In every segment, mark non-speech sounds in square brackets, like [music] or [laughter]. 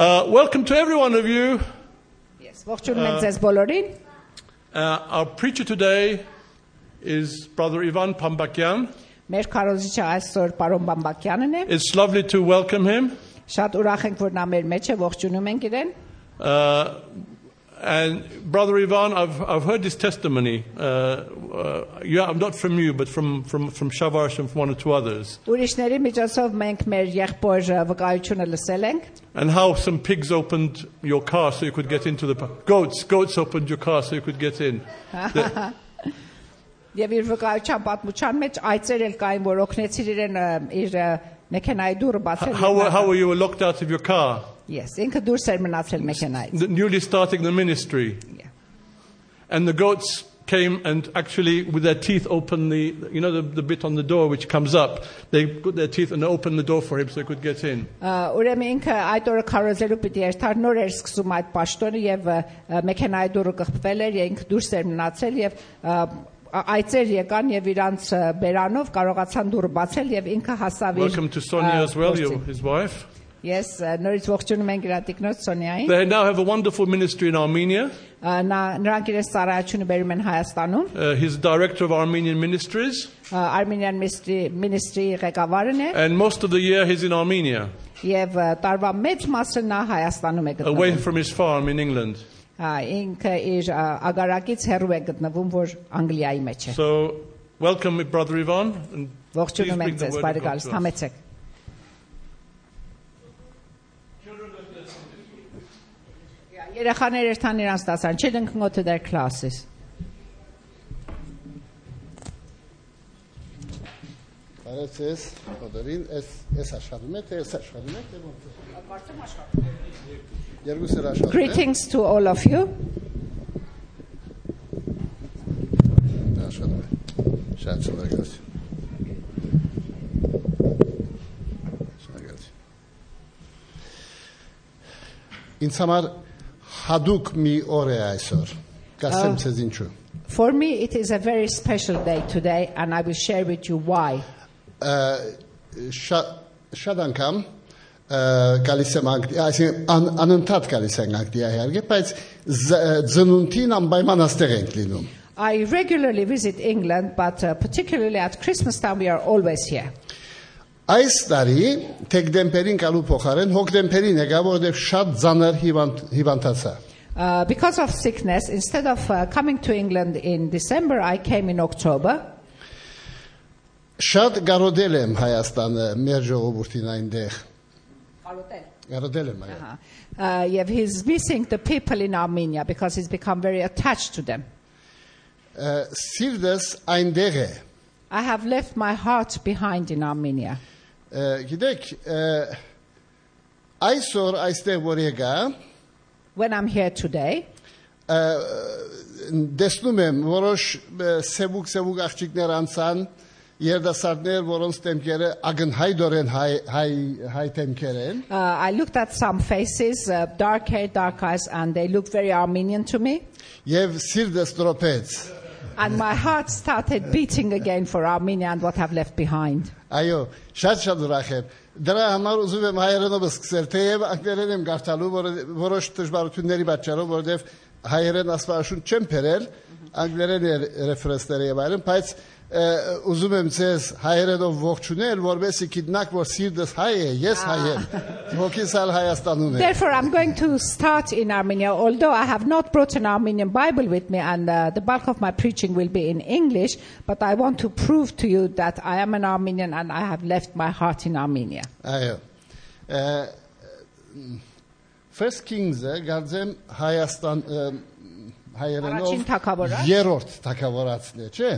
Uh, welcome to every one of you. Yes, ողջունում եմ ձեզ բոլորին։ Uh, our preacher today is Brother Ivan Pambakyan. Մեր քարոզիչը այսօր պարոն Բամբակյանն է։ It's lovely to welcome him. Շատ ուրախ ենք, որ նա մեր մեջ է, ողջունում ենք իրեն։ Uh, and Brother Ivan, I've, I've heard his testimony. Uh, uh, yeah, I'm not from you, but from, from, from Shavash and from one or two others. Ուրիշների միջոցով մենք մեր եղբոր ը, վկայությունը լսել ենք, And how some pigs opened your car so you could get into the. pa- Goats, goats opened your car so you could get in. The- եւ իր վկայության պատմության մեջ այծեր էլ կային, որ օգնեցիր իրեն ը, իր ը, մեքենայի դուռը բացել։ how, եւ նա- how were you locked out of your car? Yes, inքը դուրս էր մնացել մեքենայից։ The- Newly starting the ministry. Yeah. And the goats came and actually, with their teeth, opened the, you know, the, the bit on the door which comes up. They put their teeth and opened the door for him so he could get in. Ա, Ուրեմն ինքը այդ օրը քարոզելու պիտի էր թար նոր էր սկսում այդ պաշտոնը եւ ը, ը, մեքենայի դուռը կխփվել էր եւ ինքը դուրս էր մնացել եւ ը, ա- այծեր եկան եւ իրանց ը, բերանով կարողացան դուռը բացել եւ ինքը հասավ իր Welcome to Sonia ը, as well, գործին։ your, his wife. Ես ը, նորից ողջունում ենք իր տիկնոջ Սոնյային։ They now have a wonderful ministry in Armenia. Ա, Նա նրանք իրենց ծառայությունը բերում են Հայաստանում։ Uh, he's director of Armenian ministries. ը, Armenian Ministry Ministry ղեկավարն է And most of the year he's in Armenia, եւ ը, տարվա մեծ մասը նա Հայաստանում է away գտնվում։ from his farm in England. Ա, Ինքը իր ը, ագարակից հեռու է գտնվում, որ Անգլիայի մեջ է։ So, welcome, Brother Ivan. And please Ողջունում bring ենք the ձեզ, word of բարի God գալիս, to us. համեցեք։ Երեխաներ երթան իրանց դասարան, children can go to their classes. Բարև ձեզ, բոլորին, այս այս աշխատում է, թե այս աշխատում է, թե ոնց է։ Երկուսը աշխատում է։ Greetings to all of you. Դա աշխատում է։ Շատ շնորհակալություն։ Շնորհակալություն։ Ինձ համար հadouk մի օր է այսօր։ Կասեմ Ա- ցեզ ինչու։ For me, it is a very special day today, and I will share with you why. Ա, շա- Շատ անգամ ա, գալիս եմ անգլիա, այսինքն ան, անընդհատ գալիս եմ անգլիա իհարկե, բայց զ- ծնունդին անպայման աստեղ ենք լինում։ I regularly visit England, but uh, particularly at Christmas time, we are always here. Այս տարի դեկտեմբերին գալու փոխարեն հոկտեմբերին եկա, որովհետև շատ ծանր հիվանդ հիվանդացա։ Uh, because of sickness, instead of uh, coming to England in December, I came in October. Շատ գարոդել եմ Հայաստանը, մեր ժողովրդին այնտեղ։ Գարոդել եմ այո։ Uh, yeah, he's missing the people in Armenia because he's become very attached to them. Ա, Սիրտս այնտեղ է։ I have left my heart behind in Armenia. Ա, Գիտեք, ա, այսօր այստեղ որ եկա, When I'm here today, ա, դեսնում եմ որոշ սեվուկ-սեվուկ աղջիկներ անցան, երդասարտներ, որոնց տեմքերը ագնհայդորեն հայ հայ հայ տեմքեր են։ uh, I looked at some faces, uh, dark hair, dark eyes, and they look very Armenian to me. Եվ սիրտս տրոփեց։ And my heart started beating again for Armenia and what I've left behind. Այո, շատ-շատ ուրախ եմ։ Դրա համար ուզում եմ հայերենով սկսել, թեև անգլերեն եմ գարտալու, որ որոշ դժվարությունների պատճառով, որովհետև հայերեն ասվածաշուն չեմ փերել, անգլերեն ռեֆերենսները եւ այլն, բայց ը, ուզում եմ ցեզ հայերենով ողջունել, որովհետեւ գիտնակ որ սիրտս հայ է, ես հայ եմ։ Հոգիս ալ Հայաստանում եմ։ Therefore, I'm going to start in Armenia, although I have not brought an Armenian Bible with me, and uh, the bulk of my preaching will be in English, but I want to prove to you that I am an Armenian and I have left my heart in Armenia. Այո։ Ը, First Kings-ը գարձեմ Հայաստան ը, հայերենով Առաջին թագավորը։ երրորդ թակավորածն է, չէ՞։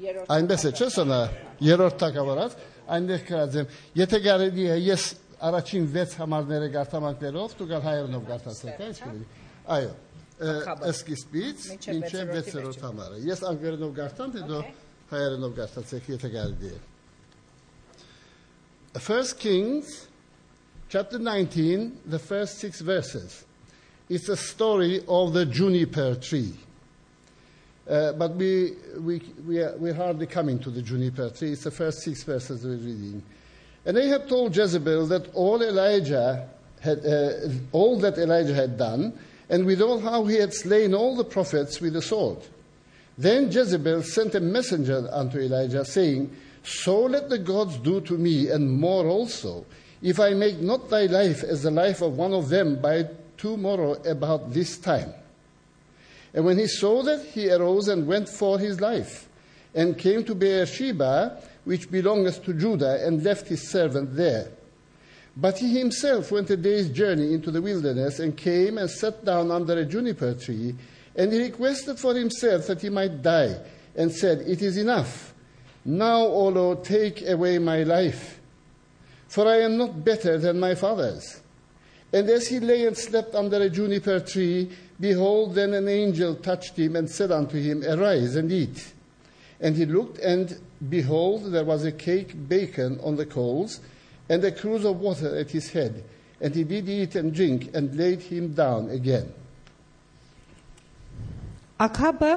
Այնպես է, չէ՞ սոնա, երրորդ թակավորած, այնտեղ գրած եմ, եթե կարելի է ես առաջին 6 համարները գարտամակներով, դու գալ հայերենով գարտացեք, այս կլինի։ Այո։ Սկիզբից Մինչև մինչև վեցերորդի 6-րդ համարը։ Ես անգլերենով գարտամ, թե դու հայերենով գարտացեք, եթե կարելի է։ First Kings chapter 19, the first six verses. It's a story of the juniper tree. Uh, but we, we, we are, we're hardly coming to the juniper tree. It's the first six verses we're reading. And Ahab told Jezebel that all Elijah had, uh, all that Elijah had done, and with all how he had slain all the prophets with the sword. Then Jezebel sent a messenger unto Elijah, saying, So let the gods do to me, and more also, if I make not thy life as the life of one of them by tomorrow about this time. And when he saw that, he arose and went for his life, and came to Beersheba, which belongeth to Judah, and left his servant there. But he himself went a day's journey into the wilderness, and came and sat down under a juniper tree, and he requested for himself that he might die, and said, It is enough. Now, O Lord, take away my life, for I am not better than my fathers. And as he lay and slept under a juniper tree, behold, then an angel touched him and said unto him, Arise and eat. And he looked, and behold, there was a cake baken on the coals, and a cruse of water at his head. And he did eat and drink, and laid him down again. Ակաբը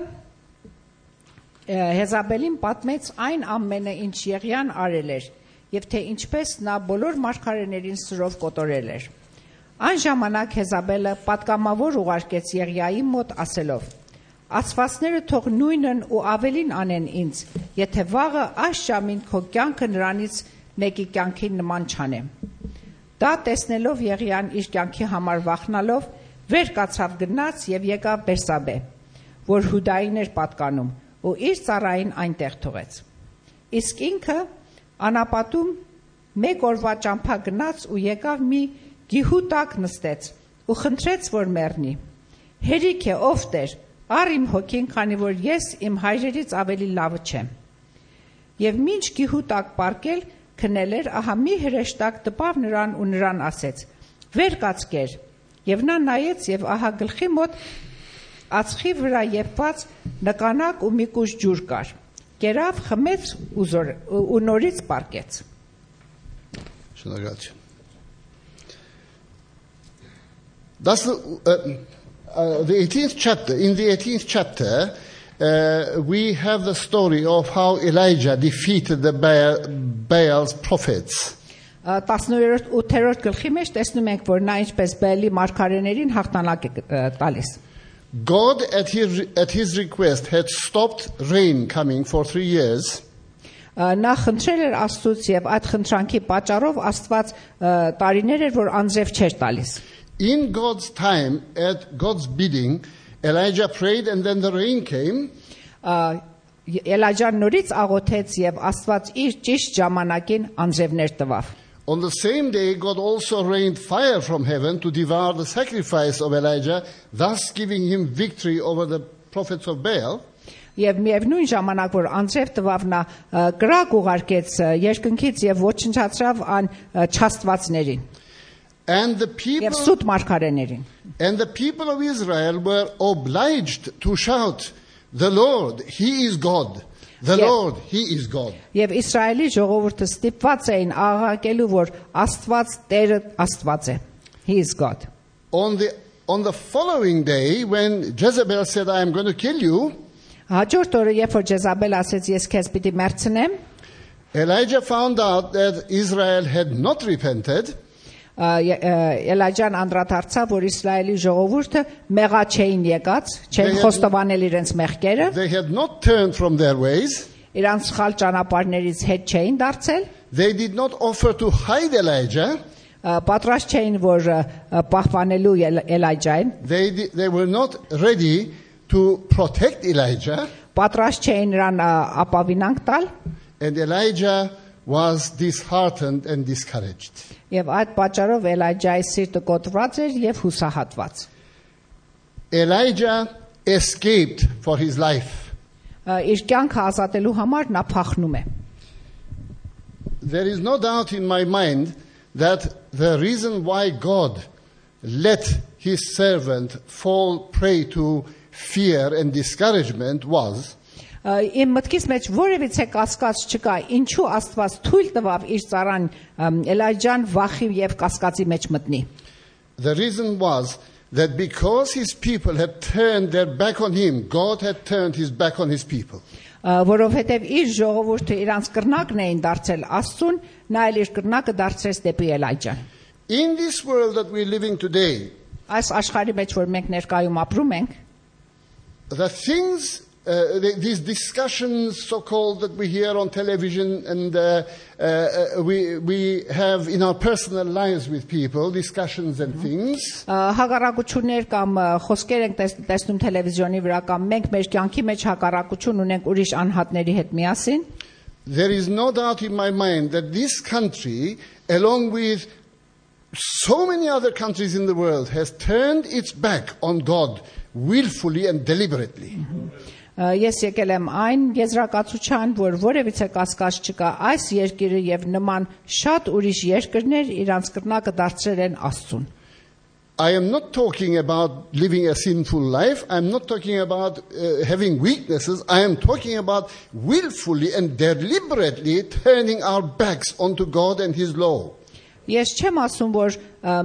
Հեզաբելին պատմեց այն ամենը, ինչ Եղիան արել էր, եւ թե ինչպես նա բոլոր մարգարեներին սրով կոտորել էր։ Այն ժամանակ Հեզաբելը պատկամավոր ուղարկեց Եղիայի մոտ ասելով. Ացվածները թող նույնն ու ավելին անեն ինձ, եթե վաղը այս ժամին քո կյանքը նրանից մեկի կյանքին նման չանեմ։ Դա տեսնելով Եղիան իր կյանքի համար վախնալով վեր կացավ գնաց եւ եկավ Բերսաբե, որ Հուդային էր պատկանում, ու իր ծառային այնտեղ թողեց։ Իսկ ինքը անապատում մեկ օրվա ճամփա գնաց ու եկավ մի գիհու տակ նստեց ու խնդրեց, որ մեռնի։ Հերիք է, ով Տեր, առ իմ հոգին, քանի որ ես իմ հայրերից ավելի լավը չեմ։ Եվ ինչ գիհու տակ պարկել քնել էր, ահա մի հրեշտակ տպավ նրան ու նրան ասեց. «Վեր կացկեր»։ Եվ նա նայեց եւ ահա գլխի մոտ ածխի վրա եփված նկանակ ու մի կուշ ջուր կար։ Կերավ, խմեց ու, զոր, ու նորից պարկեց։ Շնորհակալություն։ That's the, uh, uh, the 18th chapter. In the 18th chapter, uh, we have the story of how Elijah defeated the Baal, Baal's prophets. 18-րդ 8-րդ գլխի մեջ տեսնում ենք, որ նա ինչպես Բելի մարգարեներին հաղթանակ է ը, տալիս։ God, at his, at his request, had stopped rain coming for three years. Ա, Նա խնդրել էր Աստծուց եւ այդ խնդրանքի պատճառով Աստված ը, տարիներ էր, որ անձև չէր տալիս։ In God's time, at God's bidding, Elijah prayed and then the rain came. Ա, Էլաջան նորից աղոթեց եւ Աստված իր ճիշտ ժամանակին անձևներ տվավ։ On the same day, God also rained fire from heaven to devour the sacrifice of Elijah, thus giving him victory over the prophets of Baal. Եվ միևնույն ժամանակ որ անձև տվավ նա ը, կրակ ուղարկեց ը, երկնքից եւ ոչնչացրավ ան ը, չաստվածներին And the եւ people, սուտ մարգարեներին։ and the people of Israel were obliged to shout, The Lord, He is God. The Yeah. Lord, He is God. Եվ Իսրայելի ժողովուրդը ստիպված էին աղաղակելու որ Աստված Տերը Աստված է։ He is God։ On the, on the following day, when Jezebel said, I am going to kill you, Հաջորդ օրը երբ որ Ջեզաբել ասեց ես քեզ պիտի մերցնեմ, Elijah found out that Israel had not repented. ը, ե- ը, Էլաջան անդրադարձավ որ Իսրայելի ժողովուրդը մեղա չէին եկած, չէին They had- խոստովանել իրենց մեղքերը, They had not turned from their ways. իրանց սխալ ճանապարհներից հետ չէին դարձել, They did not offer to hide Elijah. ը, պատրաստ չէին որ ը, ը, պահպանելու Էլ- Էլաջային, They, di- they were not ready to protect Elijah. պատրաստ չէին նրան ը, ապավինանք տալ, And Elijah was disheartened and discouraged. եւ այդ պատճառով Էլաջայի սիրտը կոտրված էր եւ հուսահատված։ Elijah escaped for his life. Ը, Իր կյանքը ազատելու համար նա փախնում է։ There is no doubt in my mind that the reason why God let his servant fall prey to fear and discouragement was Ա, Իմ մտքից մեջ որևիցե կասկած չկա, ինչու Աստված թույլ տվավ իր цаրան Էլաջան վախի եւ կասկածի մեջ մտնի։ the reason was that because his people had turned their back on him, God had turned his back on his people. Ա, Որովհետեւ իր ժողովուրդը իրանց կրնակն էին դարձել Աստծուն, նա էլ իր կրնակը դարձրեց դեպի Էլաջան։ In this world that we're living today, Այս աշխարհի մեջ որ մենք ներկայում ապրում ենք, the things, uh, the, these discussions, so called, that we hear on television and uh, uh, uh, we, we have in our personal lives with people, discussions and things, ը, հակառակություններ կամ ը, խոսքեր ենք տես- տեսնում տելևիզիոնի վրա կամ մենք մեր կյանքի մեջ հակառակություն ունենք ուրիշ անհատների հետ միասին, there is no doubt in my mind that this country, along with so many other countries in the world, has turned its back on God willfully and deliberately. ը, Ես եկել եմ այն եզրակացության, որ որևիցե կասկած չկա, այս երկիրը եւ նման շատ ուրիշ երկրներ իրանց կրնակը դարձրել են Աստծուն։ I am not talking about living a sinful life. I'm not talking about uh, having weaknesses. I am talking about willfully and deliberately turning our backs onto God and His law. Ես չեմ ասում, որ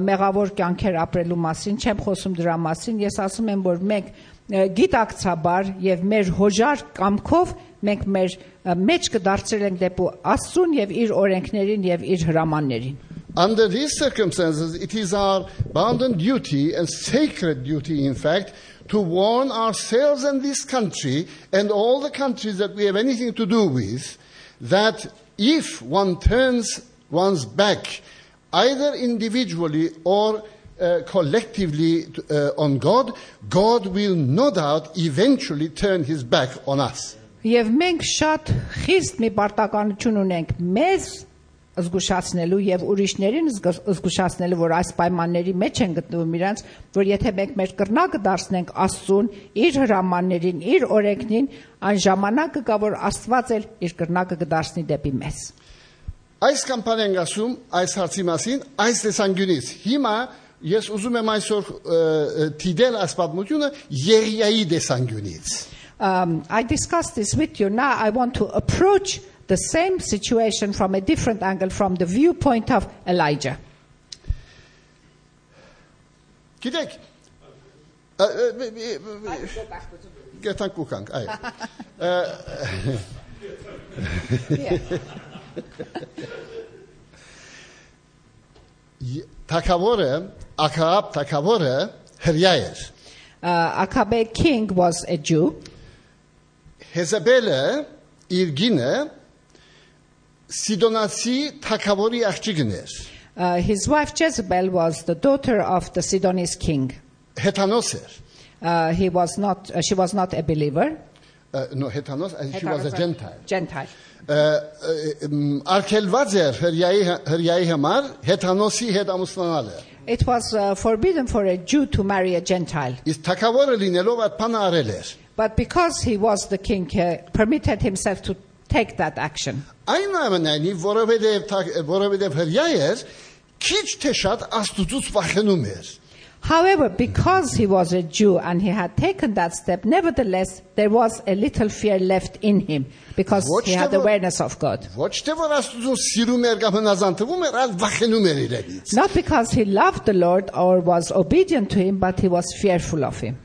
մեղավոր կյանքեր ապրելու մասին, չեմ խոսում դրա մասին, ես ասում եմ, որ մենք գիտակցաբար եւ մեր հոժար կամքով մենք մեր ը, մեջ կդարձրել ենք դեպի Աստծուն եւ իր օրենքներին եւ իր հրամաններին։ Under these circumstances, it is our bounden duty and sacred duty, in fact, to warn ourselves and this country and all the countries that we have anything to do with that if one turns one's back, either individually or uh, collectively uh, on God, God will no doubt eventually turn his back on us. Եվ մենք շատ խիստ մի պարտականություն ունենք մեզ զգուշացնելու եւ ուրիշներին զգ- զգուշացնելու, որ այս պայմանների մեջ են գտնվում իրանց, որ եթե մենք մեր կրնակը դարձնենք Աստծուն, իր հրամաններին, իր օրենքներին, այն ժամանակը կա, որ Աստված էլ իր կրնակը կդարձնի դեպի մեզ։ Այս կամպան ենք ասում այս հարցի մասին այս տեսանկյունից։ Հիմա ես ուզում եմ այսօր ը, ը, թիդել այս պատմությունը Եղիայի տեսանկյունից։ Um, I discussed this with you. Now I want to approach the same situation from a different angle, from the viewpoint of Elijah. Գիտեք ը, ը, ը, ը, ը, Գետանք ու կանք, այ։ Ե- Ahab takavore eh? Uh, Akabe king was a Jew. Hezabele irgine Sidonasi takavori uh, his wife Jezebel was the daughter of the Sidonese king. Hetanoser. Uh, he was not, uh, she was not a believer. Uh, no, Hetanos, she was a Gentile. Gentile. Արգելված էր հրյայի հրյայի համար հետանոսի հետ ամուսնանալը։ It was uh, forbidden for a Jew to marry a Gentile. Իսկ թագավորը լինելով այդ բանը արել էր։ But because he was the king, he permitted himself to take that action. Այնուամենայնիվ, որովհետև որովհետև հրյա էր, քիչ թե շատ աստուծուց վախենում էր։ However, because he was a Jew and he had taken that step, nevertheless, there was a little fear left in him because Ոչ he had թե որ- awareness of God. Ոչ թե որ աստուծուն սիրում էր կամ հնազանդվում էր, այլ վախենում էր իրենից։ Not because he loved the Lord or was obedient to him, but he was fearful of him.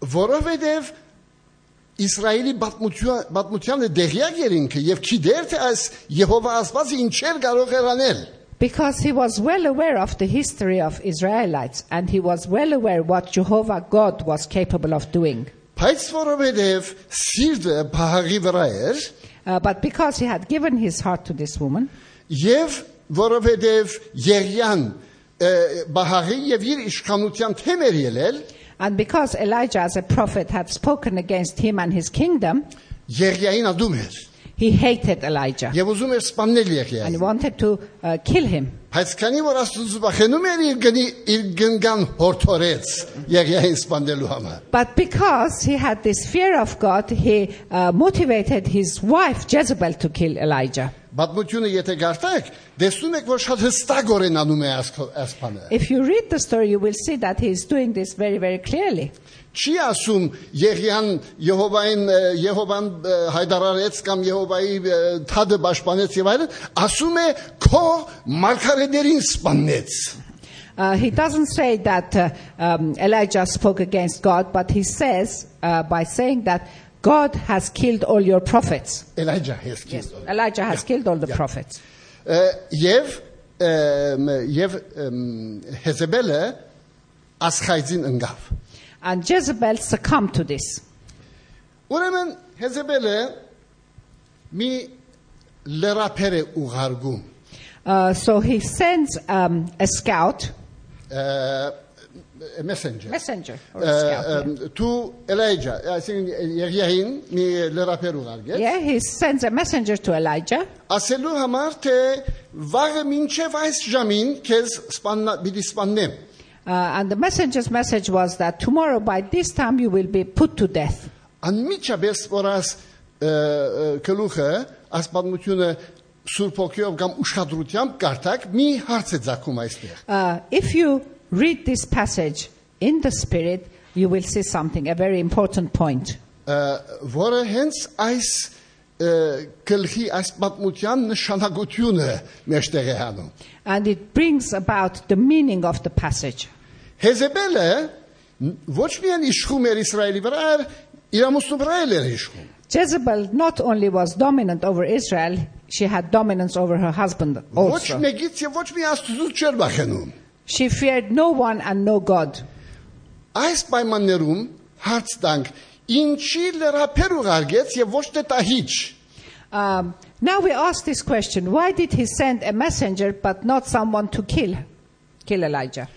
Որովհետև Իսրայելի պատմության պատմությանը դեղյակ էր ինքը եւ գիտեր թե այս Եհովա Աստվածը ինչեր կարող էր անել։ because he was well aware of the history of Israelites and he was well aware what Jehovah God was capable of doing. Uh, but because he had given his heart to this woman, and because Elijah as a prophet had spoken against him and his kingdom, he hated Elijah եւ ուզում էր սպանել and he Եղիային։ wanted to uh, kill him. Բայց քանի որ Աստծո վախենում էր իր գնի իր գնգան հորթորեց Եղիային սպանելու համար։ But because he had this fear of God, he uh, motivated his wife Jezebel to kill Elijah. Պատմությունը եթե գարտակ, տեսնում եք որ շատ հստակորեն անում է այս այս բանը։ If you read the story, you will see that he is doing this very, very clearly. Չի ասում Եղիան Եհովային ը, Եհովան ը, հայտարարեց կամ Եհովայի ը, թադը պաշտպանեց եւ այլն, ասում է քո մարգարեներին սպանեց։ Uh, he doesn't say that uh, um, Elijah spoke against God, but he says uh, by saying that God has killed all your prophets. Elijah has killed. Elijah has killed all the prophets. Ը, Եվ էմ, եւ էմ, Հեզեբելը ասխայցին ընկավ։ And Jezebel succumbed to this. Ուրեմն Հեզեբելը մի լրափեր է ուղարկում Uh, so he sends um, a scout, ը, a messenger. Messenger. Or a scout, um, yeah. To Elijah. I think Yerin le rapelul Yeah, he sends a messenger to Elijah. Aselur hamarte var minche vais jamin kez spanna bidispannem. Uh, and the messenger's message was that tomorrow by this time you will be put to death. An micha besporas uh, keluche as padmutune surpokiov gam ushadrutiam kartak mi harcet zakum aisteh. If you read this passage in the Spirit, you will see something, a very important point. ը, որը հենց այս ը, գլխի այս պատմության նշանակությունը մեջտեղ է հանում And it brings about the meaning of the passage. Հեզեբելը ոչ միայն իշխում էր Իսրայելի վրա, այլ իրամուսու վրա էլ էր իշխում։ Jezebel not only was dominant over Israel, she had dominance over her husband Ոչ also. մեկից եւ ոչ մի աստծուց չէր վախենում։ She feared no one and no God. Այս պայմաններում հարց տանք, ինչի լրափեր ուղարկեց եւ ոչ թե տահիճ։ Um, now we ask this question why did he send a messenger but not someone to kill, kill Elijah?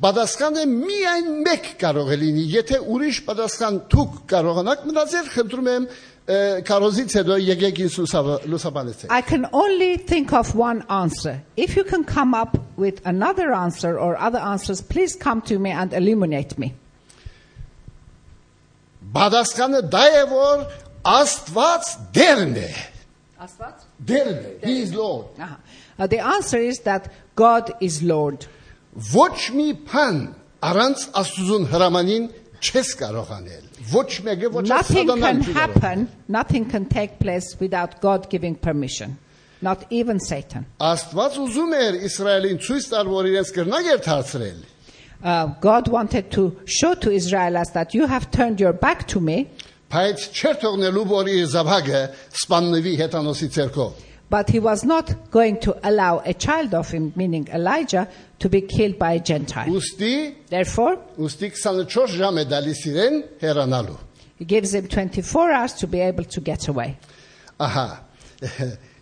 Պատասխանը միայն մեկ կարող է լինի, եթե ուրիշ պատասխան դուք կարողանաք մտածել, խնդրում եմ ը, կարոզից հետո եկեք ինձ լուսաբա- լուսաբանեցեք։ I can only think of one answer. If you can come up with another answer or other answers, please come to me and illuminate me. Պատասխանը դա է որ Աստված դերն է։ Դերն է։ He is Lord։ Uh-huh. Uh, the answer is that God is Lord. Ոչ մի բան առանց Աստծուն հրամանին չես կարող անել։ Ոչ մեկը ոչ Nothing սատանան can չի կարող։ happen, nothing can take place without God giving permission. Not even Satan. Աստված ուզում էր Իսրայելին ցույց տալ, որ իրենց կրնակ էր դարձրել։ Uh, God wanted to show to Israelites that you have turned your back to me, Բայց չէր թողնելու, որ իր զավակը սպաննվի հետանոսի ցերկով։ but he was not going to allow a child of him, meaning Elijah, to be killed by a Gentile. Ոստի, Therefore, ոստի 24 ժամ է դալիս իրեն հեռանալու։ he gives him 24 hours to be able to get away. Ահա։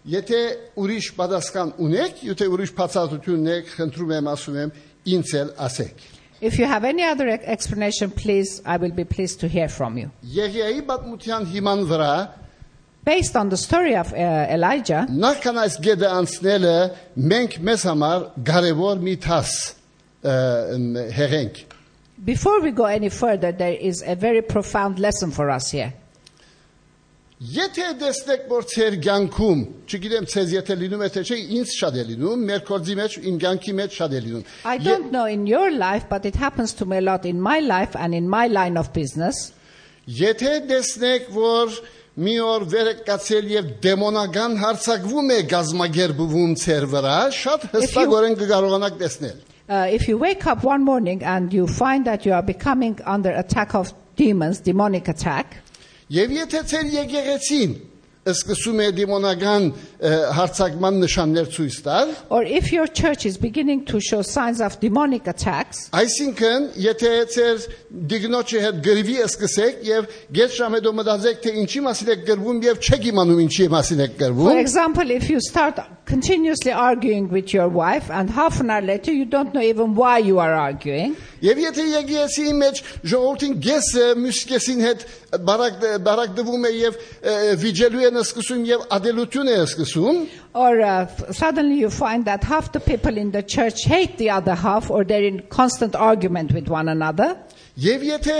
Եթե ուրիշ պատասխան ունեք, եթե ուրիշ բացատրություն ունեք, խնդրում եմ ասում եմ, ինձ էլ ասեք։ If you have any other ex- explanation, please, I will be pleased to hear from you. Եղիայի պատմության հիման վրա Based on the story of uh, Elijah, նախքան այս գեդը անցնելը մենք մեզ համար կարևոր մի թաս ը, ըմ, հեղենք։ before we go any further, there is a very profound lesson for us here. Եթե դեսնեք որ ծեր ցանկում, չգիտեմ ցեզ եթե լինում է թե չէ, ինձ շատ է լինում, մեր կորձի մեջ, իմ ցանկի մեջ շատ է լինում։ I don't know in your life, but it happens to me a lot in my life and in my line of business. Եթե տեսնեք, որ մի օր վերեկացել եւ դեմոնական հարցակվում է գազմագերբվում ծեր վրա, շատ հստակորեն կկարողանաք տեսնել։ Uh, if you wake up one morning and you find that you are becoming under attack of demons, demonic attack, Եվ եթե ծեր եկեղեցին սկսում է դեմոնական ը, հարցակման նշաններ ցույց տալ, or if your church is beginning to show signs of demonic attacks, այսինքն եթե ծեր դիգնոջի հետ գրվի սկսեք եւ գետ ժամեդո մտածեք թե ինչի մասին եք գրվում եւ չեք իմանում ինչի մասին եք for գրվում, example, if you start continuously arguing with your wife and half an hour later you don't know even why you are arguing, Եվ եթե եկեղեցի մեջ ժողովրդին գեսը մյուսկեսին հետ բարակ բարակ դվում է եւ ը, վիճելու են սկսում եւ ադելություն է սկսում, or uh, f- suddenly you find that half the people in the church hate the other half or they're in constant argument with one another, Եվ եթե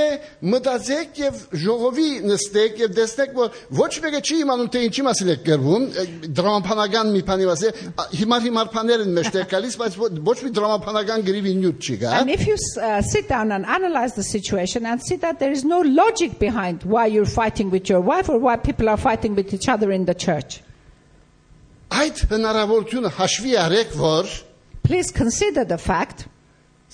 մտածեք եւ ժողովի նստեք եւ տեսնեք որ ոչ մեկը չի իմանում թե ինչի մասին է գրվում դրամապանական մի բանի մասին ա, հիմար հիմար բաներ են մեջտեղ գալիս բայց ոչ- ոչ մի դրամապանական գրիվի նյութ չի գա And if you s- uh, sit down and analyze the situation and see that there is no logic behind why you're fighting with your wife or why people are fighting with each other in the church, այդ հնարավորությունը հաշվի արեք որ please consider the fact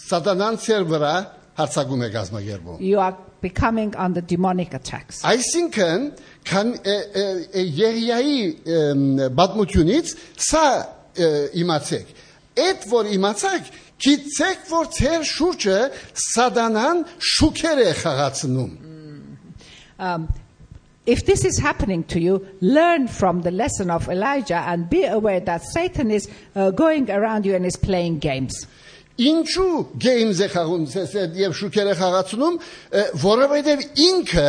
սատանան ծեր վրա հարցակում է գազմագերբում you are becoming under demonic attacks. այսինքն քան Եղիայի բադմությունից սա իմացեք այդ որ իմացակ, գիտեք որ ծեր շուրջը սատանան շուքեր է խաղացնում։ Um, if this is happening to you, learn from the lesson of Elijah and be aware that Satan is uh, going around you and is playing games. Ինչու games է խաղում ցես այդ եւ շուքերը խաղացնում, ը, որովհետեւ ինքը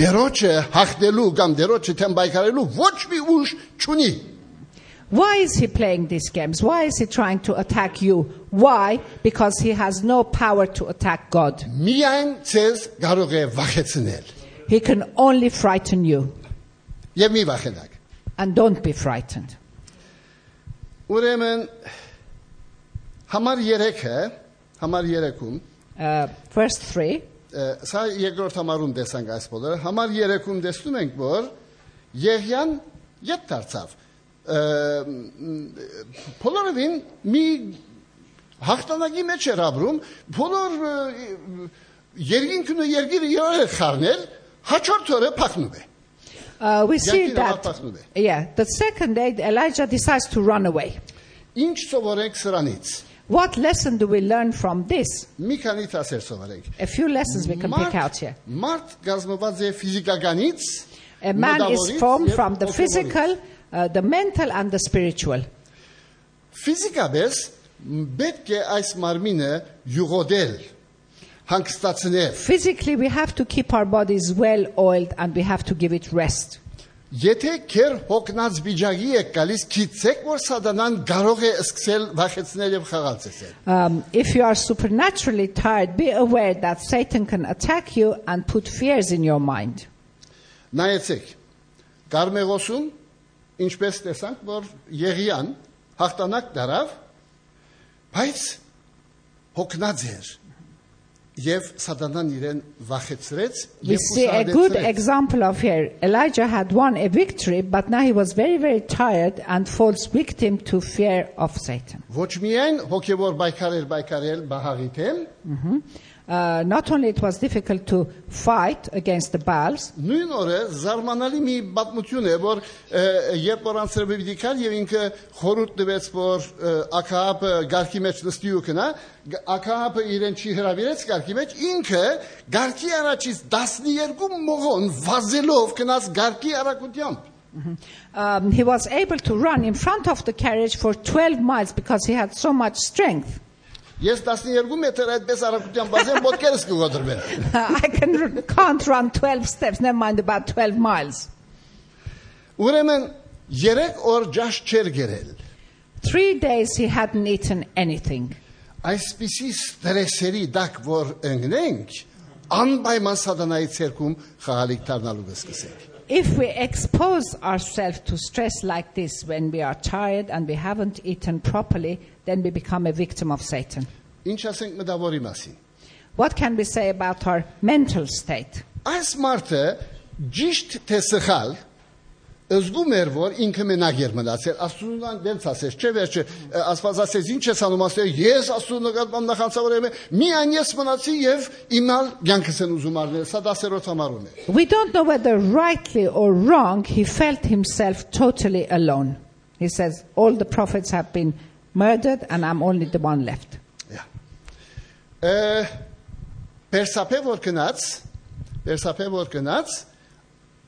դերոջը հաղթելու կամ դերոջը թեմ բայկարելու ոչ մի ուժ չունի։ Why is he playing these games? Why is he trying to attack you? Why? Because he has no power to attack God. Միայն ցես կարող է վախեցնել։ He can only frighten you. Եվ մի վախենակ։ And don't be frightened. Ուրեմն համար 3-ը, համար 3-ում Uh, verse 3. ը, սա երկրորդ համարում տեսանք այս բոլորը։ Համար 3-ում տեսնում ենք, որ Եղյան ետ դարձավ։ Բոլորովին մի հաղթանակի մեջ էր ապրում, բոլոր երկինքն ու երկիրը իրար էր խառնել, Uh, we see that yeah, the second day Elijah decides to run away. What lesson do we learn from this? A few lessons we can pick out here. A man is formed from the physical, uh, the mental, and the spiritual. Fizika bez betke ais marmine. Physically, we have to keep our bodies well oiled and we have to give it rest. Եթե քեր հոգնած վիճակի եք գալիս, գիտեք որ սատանան կարող է սկսել վախեցնել եւ խաղացնել։ Um, if you are supernaturally tired, be aware that Satan can attack you and put fears in your mind. Նայեցեք։ Կարմեղոսում ինչպես տեսանք, որ Եղիան հաղթանակ դարավ, բայց հոգնած էր։ we see a good example of here. Elijah had won a victory, but now he was very, very tired and falls victim to fear of Satan. Mm-hmm միայն հոգեվոր բայկարել բայկարել բահաղիթել, Uh, not only it was difficult to fight against the Baals, նույն օրը զարմանալի մի պատմություն է, որ ը, երբ որ անցրել պիտի կար եւ ինքը խորհուրդ տվեց, որ ը, Աքահաբը գարկի մեջ նստի ու կնա, Գ- Աքահաբը իրեն չի հրավիրեց գարկի մեջ, ինքը գարկի առաջից 12 մողոն վազելով գնաց գարկի արագությամբ։ um, he was able to run in front of the carriage for 12 miles because he had so much strength. Ես 12 մետր այդպես արագությամբ վազեմ, ոտքերս կգոտրվեն։ [laughs] I can, can't run 12 steps, never mind about 12 miles. Ուրեմն 3 օր ջաշ չեր գերել։ Three days he hadn't eaten anything. Այսպիսի ստրեսերի դակ որ ընկնենք, անպայման սատանայի ցերկում խաղալիք դառնալու կսկսենք։ if we expose ourselves to stress like this when we are tired and we haven't eaten properly, then we become a victim of Satan. What can we say about our mental state? از مرته جیشت تسخل զգում էր որ ինքը մենակ էր մնացել աստծուն դենց ասես չէ վերջը ը, աստված ասես ինչ ես անում ասել ես աստծուն նկատմամբ նախանցավորեմ միայն ես մնացի եւ իմալ ցանկս են ուզում արնել սա դասերոց համարում է We don't know whether rightly or wrong he felt himself totally alone. He says, All the prophets have been murdered and I'm only the one left. Ը, Պերսապե որ գնաց Պերսապե որ գնաց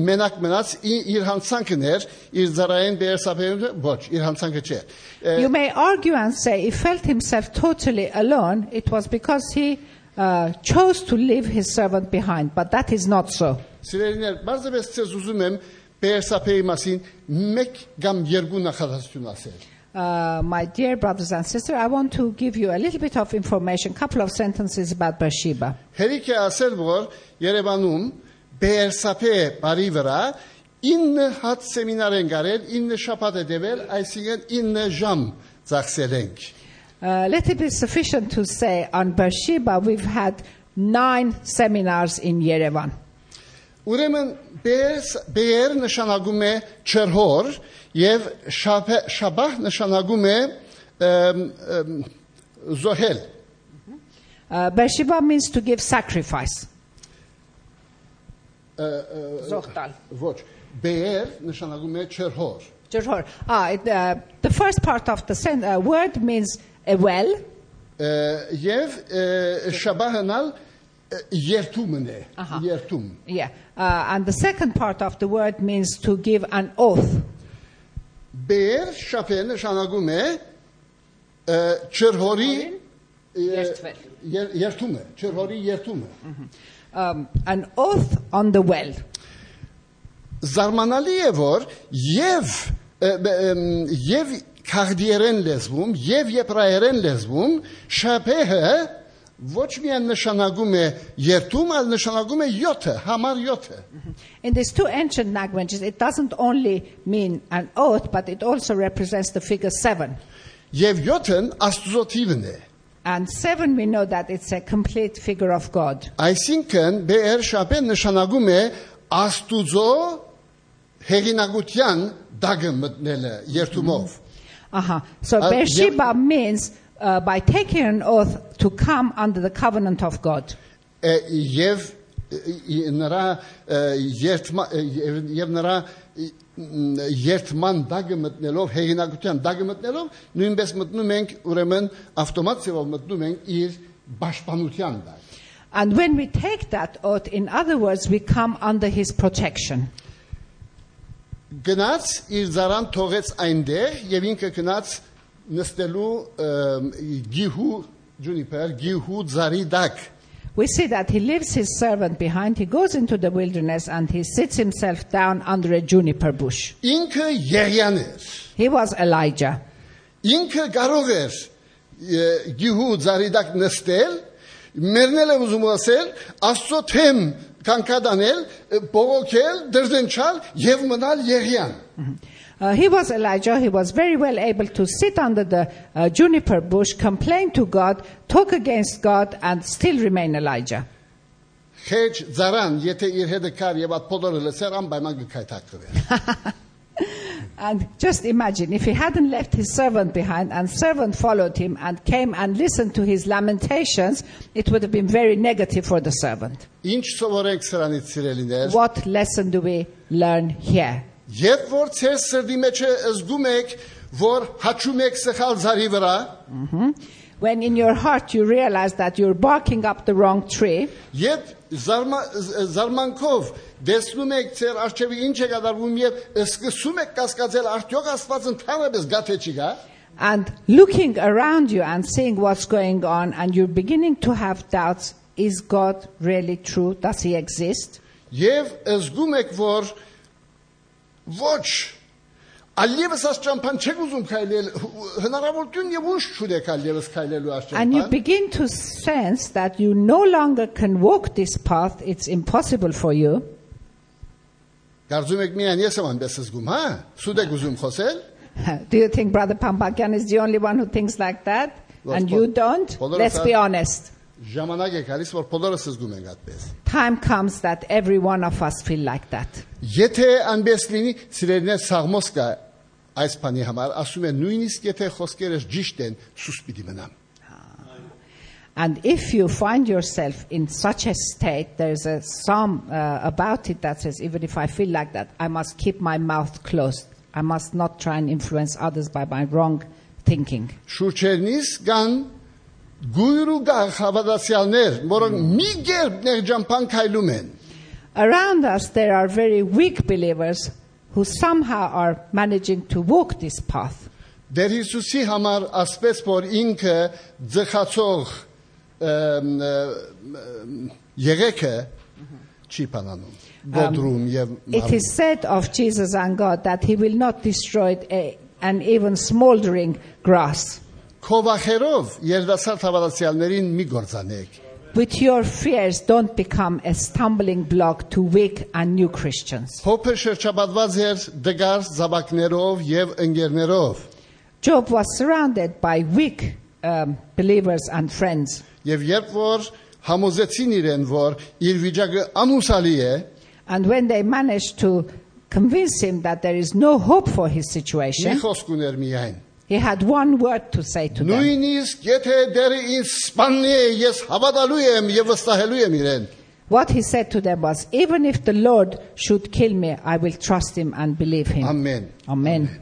Menak menas irhan sankener zarayen boch irhan sankeche. You may argue and say he felt himself totally alone. It was because he uh, chose to leave his servant behind, but that is not so. Sireriner barzabes sezuzumem beer sapeimasin mek gam yerguna kadastuna ser. Uh, my dear brothers and sisters, I want to give you a little bit of information, couple of sentences about Beersheba. Հերիք է ասել, որ Երևանում Բերսապե բարի վրա 9 հատ սեմինար են գարել, 9 շաբաթ է դեվել, այսինքն 9 ժամ ծախսել ենք։ Uh, let it be sufficient to say on Beersheba we've had nine seminars in Yerevan. Ուրեմն բեր բեր նշանակում է չրհոր եւ շաբահ նշանակում է զոհել։ Uh, Beersheba means to give sacrifice. Zohtal. Ոչ, բեր նշանակում է չրհոր։ Ջրհոր. Ah, it, uh, the first part of the sen- uh, word means a well, Եվ շաբահանալ ը, երթումն է, երթում։ yeah, uh, and the second part of the word means to give an oath. Բեր շապը նշանակում է չրհորի երթումը, չրհորի երթումը։ Um, an oath on the well. Զարմանալի է որ եւ եւ քաղդիերեն լեզվում եւ եբրայերեն լեզվում շապեհը ոչ միայն նշանակում է երթում, այլ նշանակում է 7-ը, համար 7-ը։ In these two ancient languages, it doesn't only mean an oath, but it also represents the figure seven. Եվ 7-ն Աստծո թիվն է։ And seven, we know that it's a complete figure of God. Այսինքն BR շապեն նշանակում է Աստուծո հեղինակության դագը մտնելը երթումով։ Uh-huh. So Uh, Beersheba means uh, by taking an oath to come under the covenant of God. Ե- Եվ ը, նրա ը, երթմա եւ եւ նրա ը, մ, երթման դագը մտնելով հեղինակության դագը մտնելով նույնպես մտնում ենք ուրեմն ավտոմատիվ մտնում ենք իր պաշտպանության դագ And when we take that oath, in other words, we come under his protection. գնաց իր զարան թողեց այնտեղ եւ ինքը գնաց nestelu um, Juniper, Jehu Zaridak. We see that he leaves his servant behind, he goes into the wilderness and he sits himself down under a juniper bush. He was Elijah. Incă Garoves, Jehu Zaridak nestel, Mernele. Mm-hmm. Uh, he was Elijah. He was very well able to sit under the uh, juniper bush, complain to God, talk against God, and still remain Elijah. [laughs] And just imagine if he hadn't left his servant behind and servant followed him and came and listened to his lamentations, it would have been very negative for the servant. What lesson do we learn here? Երբ որ ցեր սրդի մեջ զգում եք, որ հաչում եք սխալ զարի վրա, When in your heart you realize that you're barking up the wrong tree, երբ զարմա, զ- զարմանքով դեսնում եք ցեր արչեվի ինչ է կատարվում եւ սկսում եք կասկածել արդյոք Աստված ընդհանրապես գաթե չի գա, and looking around you and seeing what's going on, and you're beginning to have doubts is God really true? Does He exist? եւ զգում եք, որ ոչ Ալիևս աս ճամփան չեք ուզում քայլել հնարավորություն եւ ուժ չունեք ալիևս քայլելու աս And you ճամփան begin to sense that you no longer can walk this path, it's impossible for you. Կարծում եք միայն ես եմ այնպես զգում, հա սուտ եք ուզում խոսել Do you think Brother Pampakian is the only one who thinks like that? Well, And po- you don't? Polora Let's sa- be honest. ժամանակ է գալիս որ բոլորս զգում ենք այդպես Time comes that every one of us feel like that. Եթե անպես լինի, սիրելիներ Սաղմոս կա այս բանի համար, ասում է նույնիսկ եթե խոսքերս ճիշտ են, սուս պիտի մնամ։ And if you find yourself in such a state, there's a psalm uh, about it that says, even if I feel like that, I must keep my mouth closed. I must not try and influence others by my wrong thinking. Շուրջերնից կան գույր ու գաղ հավատացյալներ, որոնք մի կերպ ներջամփան քայլում են։ Around us, there are very weak believers who somehow are managing to walk this path. Դեր Հիսուսի համար ասպես որ ինքը ձխացող ըմ, ըմ, եղեքը չի բանանում։ Գոդրում եւ It մարում։ is said of Jesus and God that he will not destroy a, an even smoldering grass. With your fears, don't become a stumbling block to weak and new Christians. Job was surrounded by weak um, believers and friends. And when they managed to convince him that there is no hope for his situation, he had one word to say to them. Նույնիսկ եթե դերը ինձ սպաննի է, ես հավատալու եմ եւ վստահելու եմ իրեն։ What he said to them was, Even if the Lord should kill me, I will trust him and believe him. Ամեն։ Amen.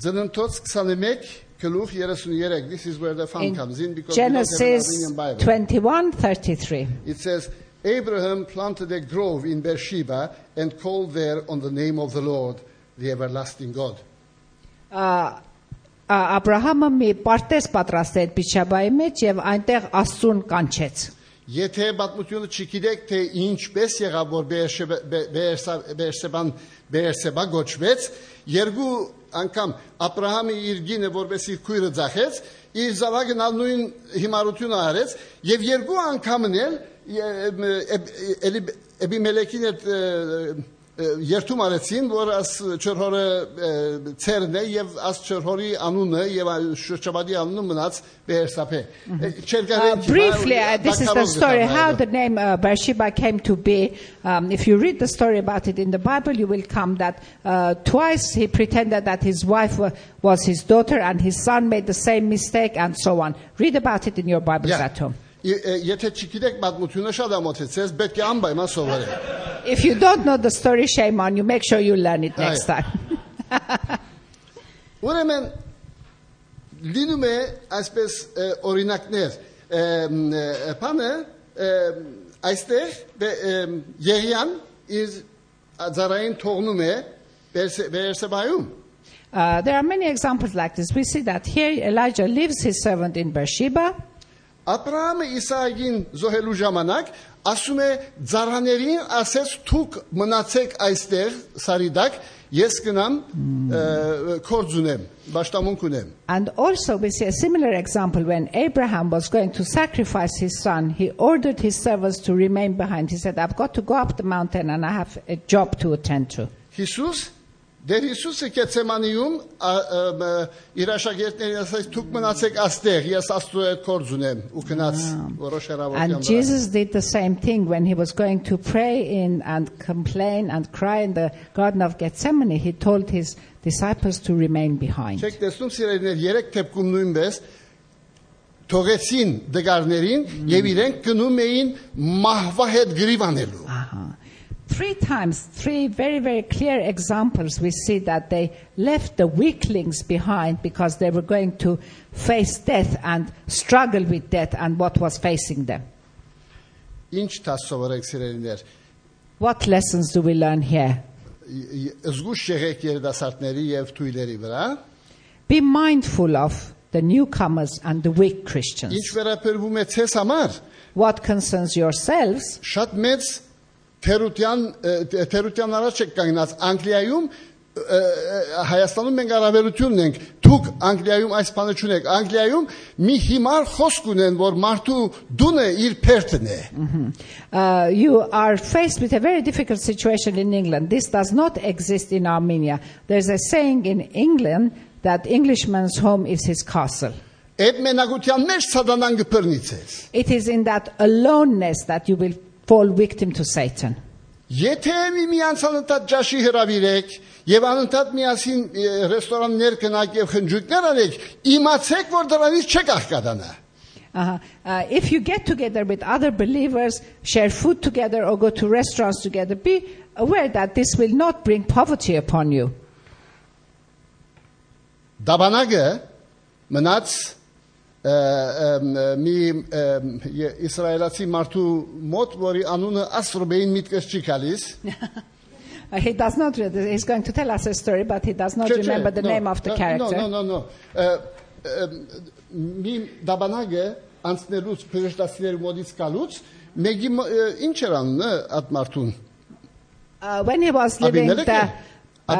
Ծննդոց 21 գլուխ 33 This is where the fun In comes in because we don't have an Genesis Armenian Bible. 21 33. It says Abraham planted a grove in Beersheba and called there on the name of the Lord, the everlasting God. Աբրահամը մի պարտեզ պատրաստեց Բիչաբայի մեջ եւ այնտեղ Աստծուն կանչեց։ Եթե պատմությունը չգիտեք թե ինչպես եղավ որ Բեերշեբա- Բե- Բեերսա- Բեերսեբան Բեերսեբա գոչվեց, երկու անգամ Աբրահամը իր գինը որպես իր քույրը ձախեց, իր զավակն նույն հիմարությունը արեց եւ երկու անգամն էլ էլի Էբիմելեկին հետ ը, ը, երթում արեցին, որ աս չորհորը ցերն է եւ աս չորհորի անունը եւ այ շրջաբադի անունը մնաց Բեերսապե։ Չեր Uh, կարելի briefly, uh, this is the story how the name uh, Beersheba came to be. Um, if you read the story about it in the Bible, you will come that uh, twice he pretended that his wife wa- was his daughter and his son made the same mistake and so on. Read about it in your Bibles Yeah. at home. یه ته چیکیدک بعد متونه شده متسس بد که ام بای If you don't know the story shame on you. Make sure you learn it next time. Oremen linume aspes orinaknes pane aiste ve yerian is zarayin toğnume. Bersebayum Uh, there are many examples like this. We see that here Elijah leaves his servant in Beersheba. Hmm. And also we see a similar example when Abraham was going to sacrifice his son, he ordered his servants to remain behind. He said, I've got to go up the mountain and I have a job to attend to. Դեր Հիսուսը Գեցեմանիում ա- ըմ, ը, իր աշակերտներին ասաց թուք մնացեք աստեղ ես աստծո հետ կորձ ունեմ ու գնաց որոշ հեռավորության And վրա Jesus did the same thing when he was going to pray in and complain and cry in the Garden of Gethsemane. He told his disciples to remain behind. Չեք տեսնում սիրելիներ երեք թեփքում նույնպես թողեցին դգարներին եւ իրենք գնում էին մահվա հետ գրիվանելու Uh-huh. Three times, three very, very clear examples, we see that they left the weaklings behind because they were going to face death and struggle with death and what was facing them. Ինչ դաս սովորեք սիրելիներ What lessons do we learn here? ի- ի- զգուշ եղեք երիտասարդների եւ թույլերի վրա Be mindful of the newcomers and the weak ինչ Christians. վերաբերվում է ցես համար What concerns yourselves, շատ մեծ Թերության թերության առաջ եք կանգնած Անգլիայում Հայաստանում մենք առավելություն ունենք դուք Անգլիայում այս բանը չունեք Անգլիայում մի հիմար խոսք ունեն որ մարդու դունը իր փերթն է you are faced with a very difficult situation in England. This does not exist in Armenia. There's a saying in England that Englishman's home is his castle. It is in that aloneness that you will fall victim to Satan. Եթե մի միանց անընդհատ ջաշի հրավիրեք եւ անընդհատ միասին ը, ռեստորաններ կնակ եւ խնջույքներ արեք, իմացեք որ դրանից չեք աղկադանա։ Uh-huh. Uh, if you get together with other believers, share food together, or go to restaurants together, be aware that this will not bring poverty upon you. Դաբանագը մնաց ը, ըմ, ը, մի իսրայելացի մարդու մոտ, որի անունը ասրոբեին միտքս չի գալիս։ [laughs] he does not, he's going to tell us a story, but he does not remember the name of the character. No, no, no, no. Մի դաբանագը անցնելուց փրեշտասիների մոտից գալուց, մեկի ինչ էր անունը այդ մարդուն։ when he was living, the, uh,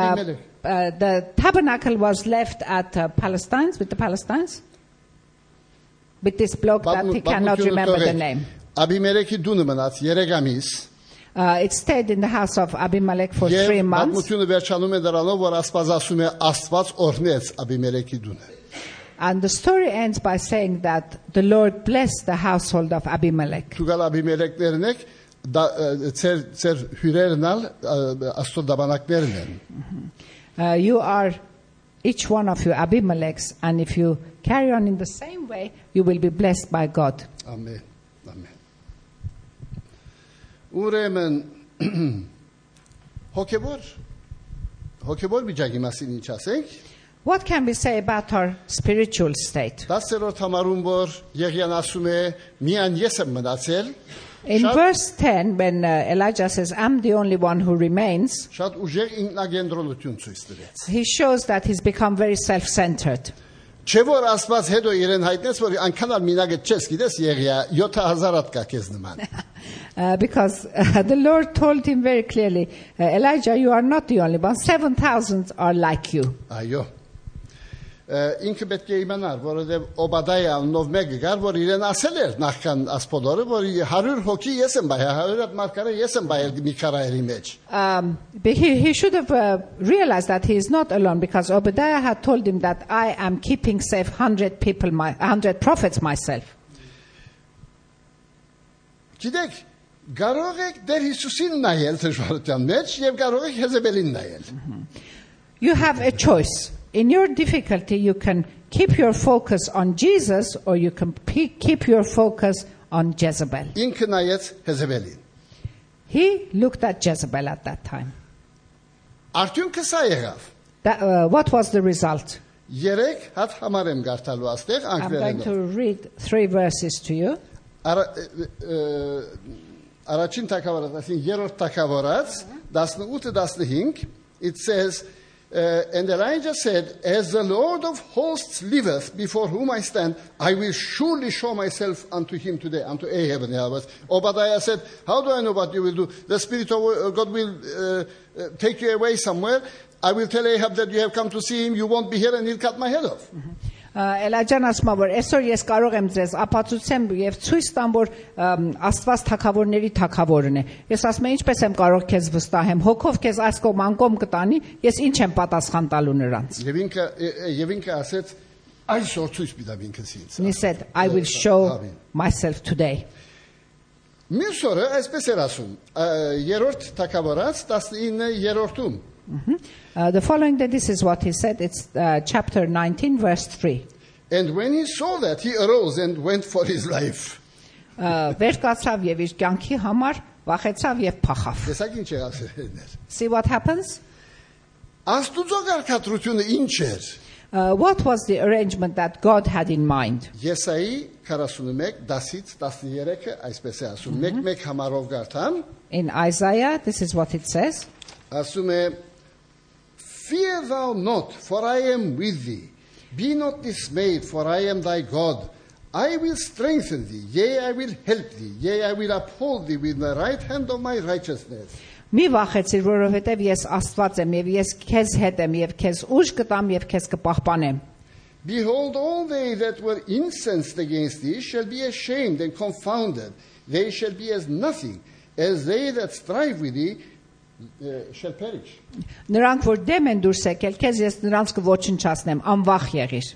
uh, the tabernacle was left at uh, Palestines, with the Palestines, with this bloke that he cannot remember the name. Yeregamis. Uh, it stayed in the house of Abimelech for three months. And the story ends by saying that the Lord blessed the household of Abimelech. Mm-hmm. Uh, you are each one of you Abimelechs, and if you carry on in the same way, you will be blessed by God. Amen. Amen. 우렘은 허케볼 허케볼 비자기 마시니 차생 What can we say about our spiritual state? 다스로 타마룬볼 예기안 아수메 미안 예셈 마다셀 In Shall- verse 10, when uh, Elijah says, I'm the only one who remains, շատ ուժեղ ինքնագենտրոնություն ցույց տվեց he shows that he's become very self centered. Չէ որ Աստված հետո իրեն հայտնեց որ այնքան ալ մինագը չես գիտես Եղիա 7000 հատ կա քեզ նման Uh, because uh, the Lord told him very clearly, uh, Elijah, you are not the only one. 7,000 are like you. Այո։ Ը, Ինքը պետք է իմանար, որովհետև Օբադայա անունով մեկը կար, որ իրեն ասել էր նախքան ասպոդորը, որ 100 հոգի ես եմ բայ, 100 հատ մարկարը ես եմ բայել մի քարայերի մեջ։ Um, but he, he should have uh, realized that he is not alone because Obadiah had told him that I am keeping safe 100 people, my, 100 prophets myself. Գիտեք, կարող եք Տեր Հիսուսին նայել դժվարության մեջ եւ կարող եք Հեզեբելին նայել։ You have a choice. In your difficulty, you can keep your focus on Jesus or you can pe- keep your focus on Jezebel. Ինքը նայեց Հեզեբելին։ He looked at Jezebel at that time. Արդյունքը սա եղավ։ That, uh, what was the result? Երեք հատ համար եմ գարտալու աստեղ I'm going անգլերենով։ to read three verses to you. Արա- ը- ը- Առաջին թակավորած, այսինքն երրորդ թակավորած 18-15 it says uh, and Elijah said as the Lord of hosts liveth before whom I stand I will surely show myself unto him today unto Ahab other words Obadiah. Said how do I know what you will do? The spirit of uh, God will uh, uh, take you away somewhere. I will tell Ahab that you have come to see him. You won't be here and he'll cut my head off Էլաջան ասում է որ այսօր ես կարող եմ ձեզ ապացուցեմ եւ ցույց տամ որ Աստված թակավորների թակավորն է։ Ես ասում եմ ինչպես եմ կարող քեզ վստահեմ, հոգով քեզ այս կողմ անկոմ կտանի, ես ինչ եմ պատասխան տալու նրանց։ Եվ ինքը եւ ինքը ասեց այսօր ցույց պիտավ ինքս ինձ he said, I will show myself today. Մյուս օրը այսպես էր ասում, երրորդ թակավորած 19 երրորդում։ Uh, the following day, this is what he said. It's uh, chapter 19, verse 3. And when he saw that, he arose and went for his life. Uh, Վեր կացավ եւ իր կյանքի համար վախեցավ եւ փախավ։ Տեսակ ինչ եղավ։ See what happens? Աստուծո գարկատրությունը ինչ էր։ Uh, what was the arrangement that God had in mind? Եսայի 41 10-ից 13-ը այսպես է ասում, մեկ-մեկ համարով գարտան, In Isaiah, this is what it says. ասում է Fear thou not, for I am with thee. Be not dismayed, for I am thy God. I will strengthen thee, yea, I will help thee, yea, I will uphold thee with the right hand of my righteousness. Մի վախեցիր, որովհետև ես Աստված եմ եւ ես քեզ հետ եմ եւ քեզ ուժ կտամ եւ քեզ կպահպանեմ։ Behold, all they that were incensed against thee shall be ashamed and confounded. They shall be as nothing, as they that strive with thee uh, shall perish. Նրանք որ դեմ են դուրս եկել, քեզ ես նրանց կոչնչացնեմ, անվախ եղիր։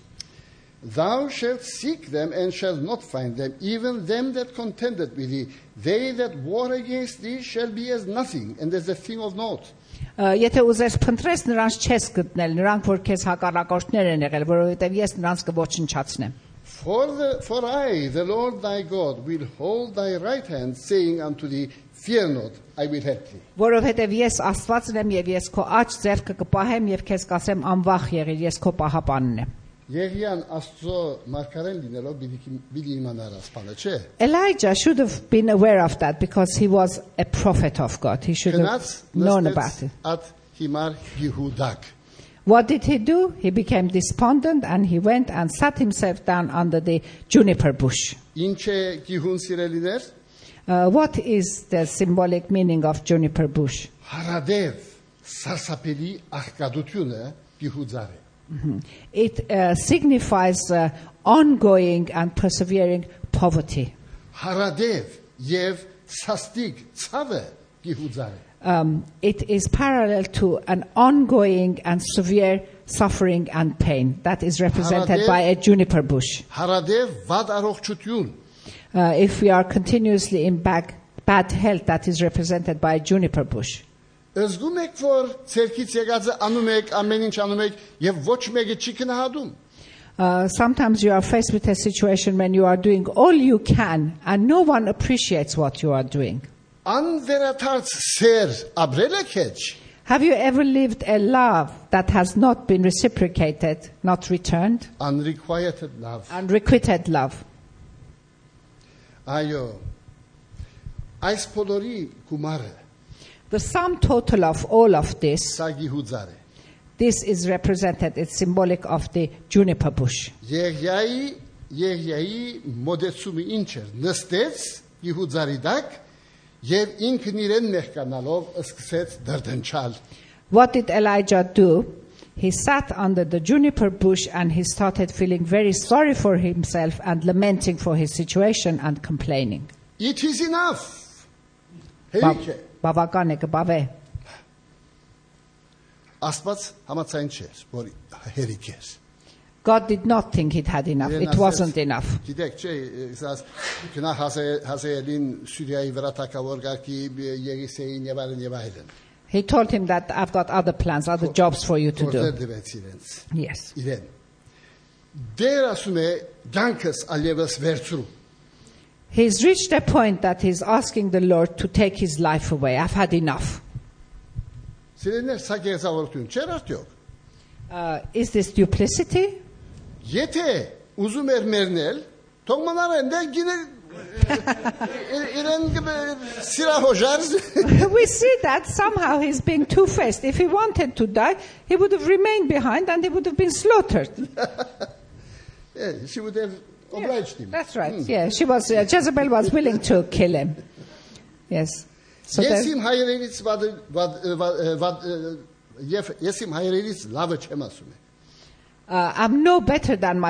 Thou shalt seek them and shalt not find them, even them that contended with thee. They that war against thee shall be as nothing, and as a thing of naught. Ա, Եթե ուզես փնտրես, նրանց չես գտնել, նրանք որ քեզ հակառակորդներ են եղել, որովհետև ես նրանց կոչնչացնեմ։ For, the, for I, the Lord thy God, will hold thy right hand, saying unto thee, Fear not, I will help thee. Որովհետև ես Աստվածն եմ եւ ես քո աջ ձեռքը կպահեմ եւ քեզ կասեմ անվախ եղիր, ես քո պահապանն եմ։ Եղիան Աստծո մարգարեն լինելով պիտի պիտի իմանար ասփանը, չէ։ Elijah should have been aware of that because he was a prophet of God. He should have Գնաց known նստեց about it. At հիմար Յհուդակ։ What did he do? He became despondent and he went and sat himself down under the juniper bush. Ինչ է Գիհուն սիրելիներ։ uh, what is the symbolic meaning of juniper bush? Mm-hmm. It uh, signifies uh, ongoing and persevering poverty. Um, it is parallel to an ongoing and severe suffering and pain that is represented by a juniper bush Uh, if we are continuously in bad, bad health, that is represented by a juniper bush. Զգում եք, որ ցերքից եկածը անում եք, ամեն ինչ անում եք եւ ոչ մեկը չի գնահատում։ Uh, sometimes you are faced with a situation when you are doing all you can and no one appreciates what you are doing. Անվերաթարց սեր ապրել եք հեչ։ Have you ever lived a love that has not been reciprocated, not returned? Unrequited love։ Unrequited love. Այո։ Այս բոլորի գումարը The sum total of all of this, սագի հուձար է։ this is represented, it's symbolic of the juniper bush. Եղիայի Եղիայի մոդեցումը ինչ էր։ Նստեց Իհուձարի դակ եւ ինքն իրեն մեղկանալով սկսեց դրդնչալ։ What did Elijah do? He sat under the juniper bush and he started feeling very sorry for himself and lamenting for his situation and complaining. It is enough։ Բա- Հերիք է։ Բավական է կբավե։ Աստված համացայն չէր, որ հերիք էր։ God did not think it had enough. Իրեն It ասեց, wasn't enough. Գիտեք, չէ, ասած գնա հասելին Սուրիայի վրա թակավոր գարկի Եղիսեին եւ այլն եւ այլն։ he told him that I've got other plans, other jobs for you to do. Yes. He's reached a point that he's asking the Lord to take his life away. I've had enough. Uh, is this duplicity? Yete uzun ermernel. Ender we see that somehow he's being two faced. If he wanted to die, he would have remained behind and he would have been slaughtered. yeah, she would have obliged yeah, him. That's right. Mm. Yeah, she was, uh, Jezebel was willing to kill him. Yes. So yesim hayrelis vad, vad, vad, yesim hayrelis lava çemasune. I'm no better than my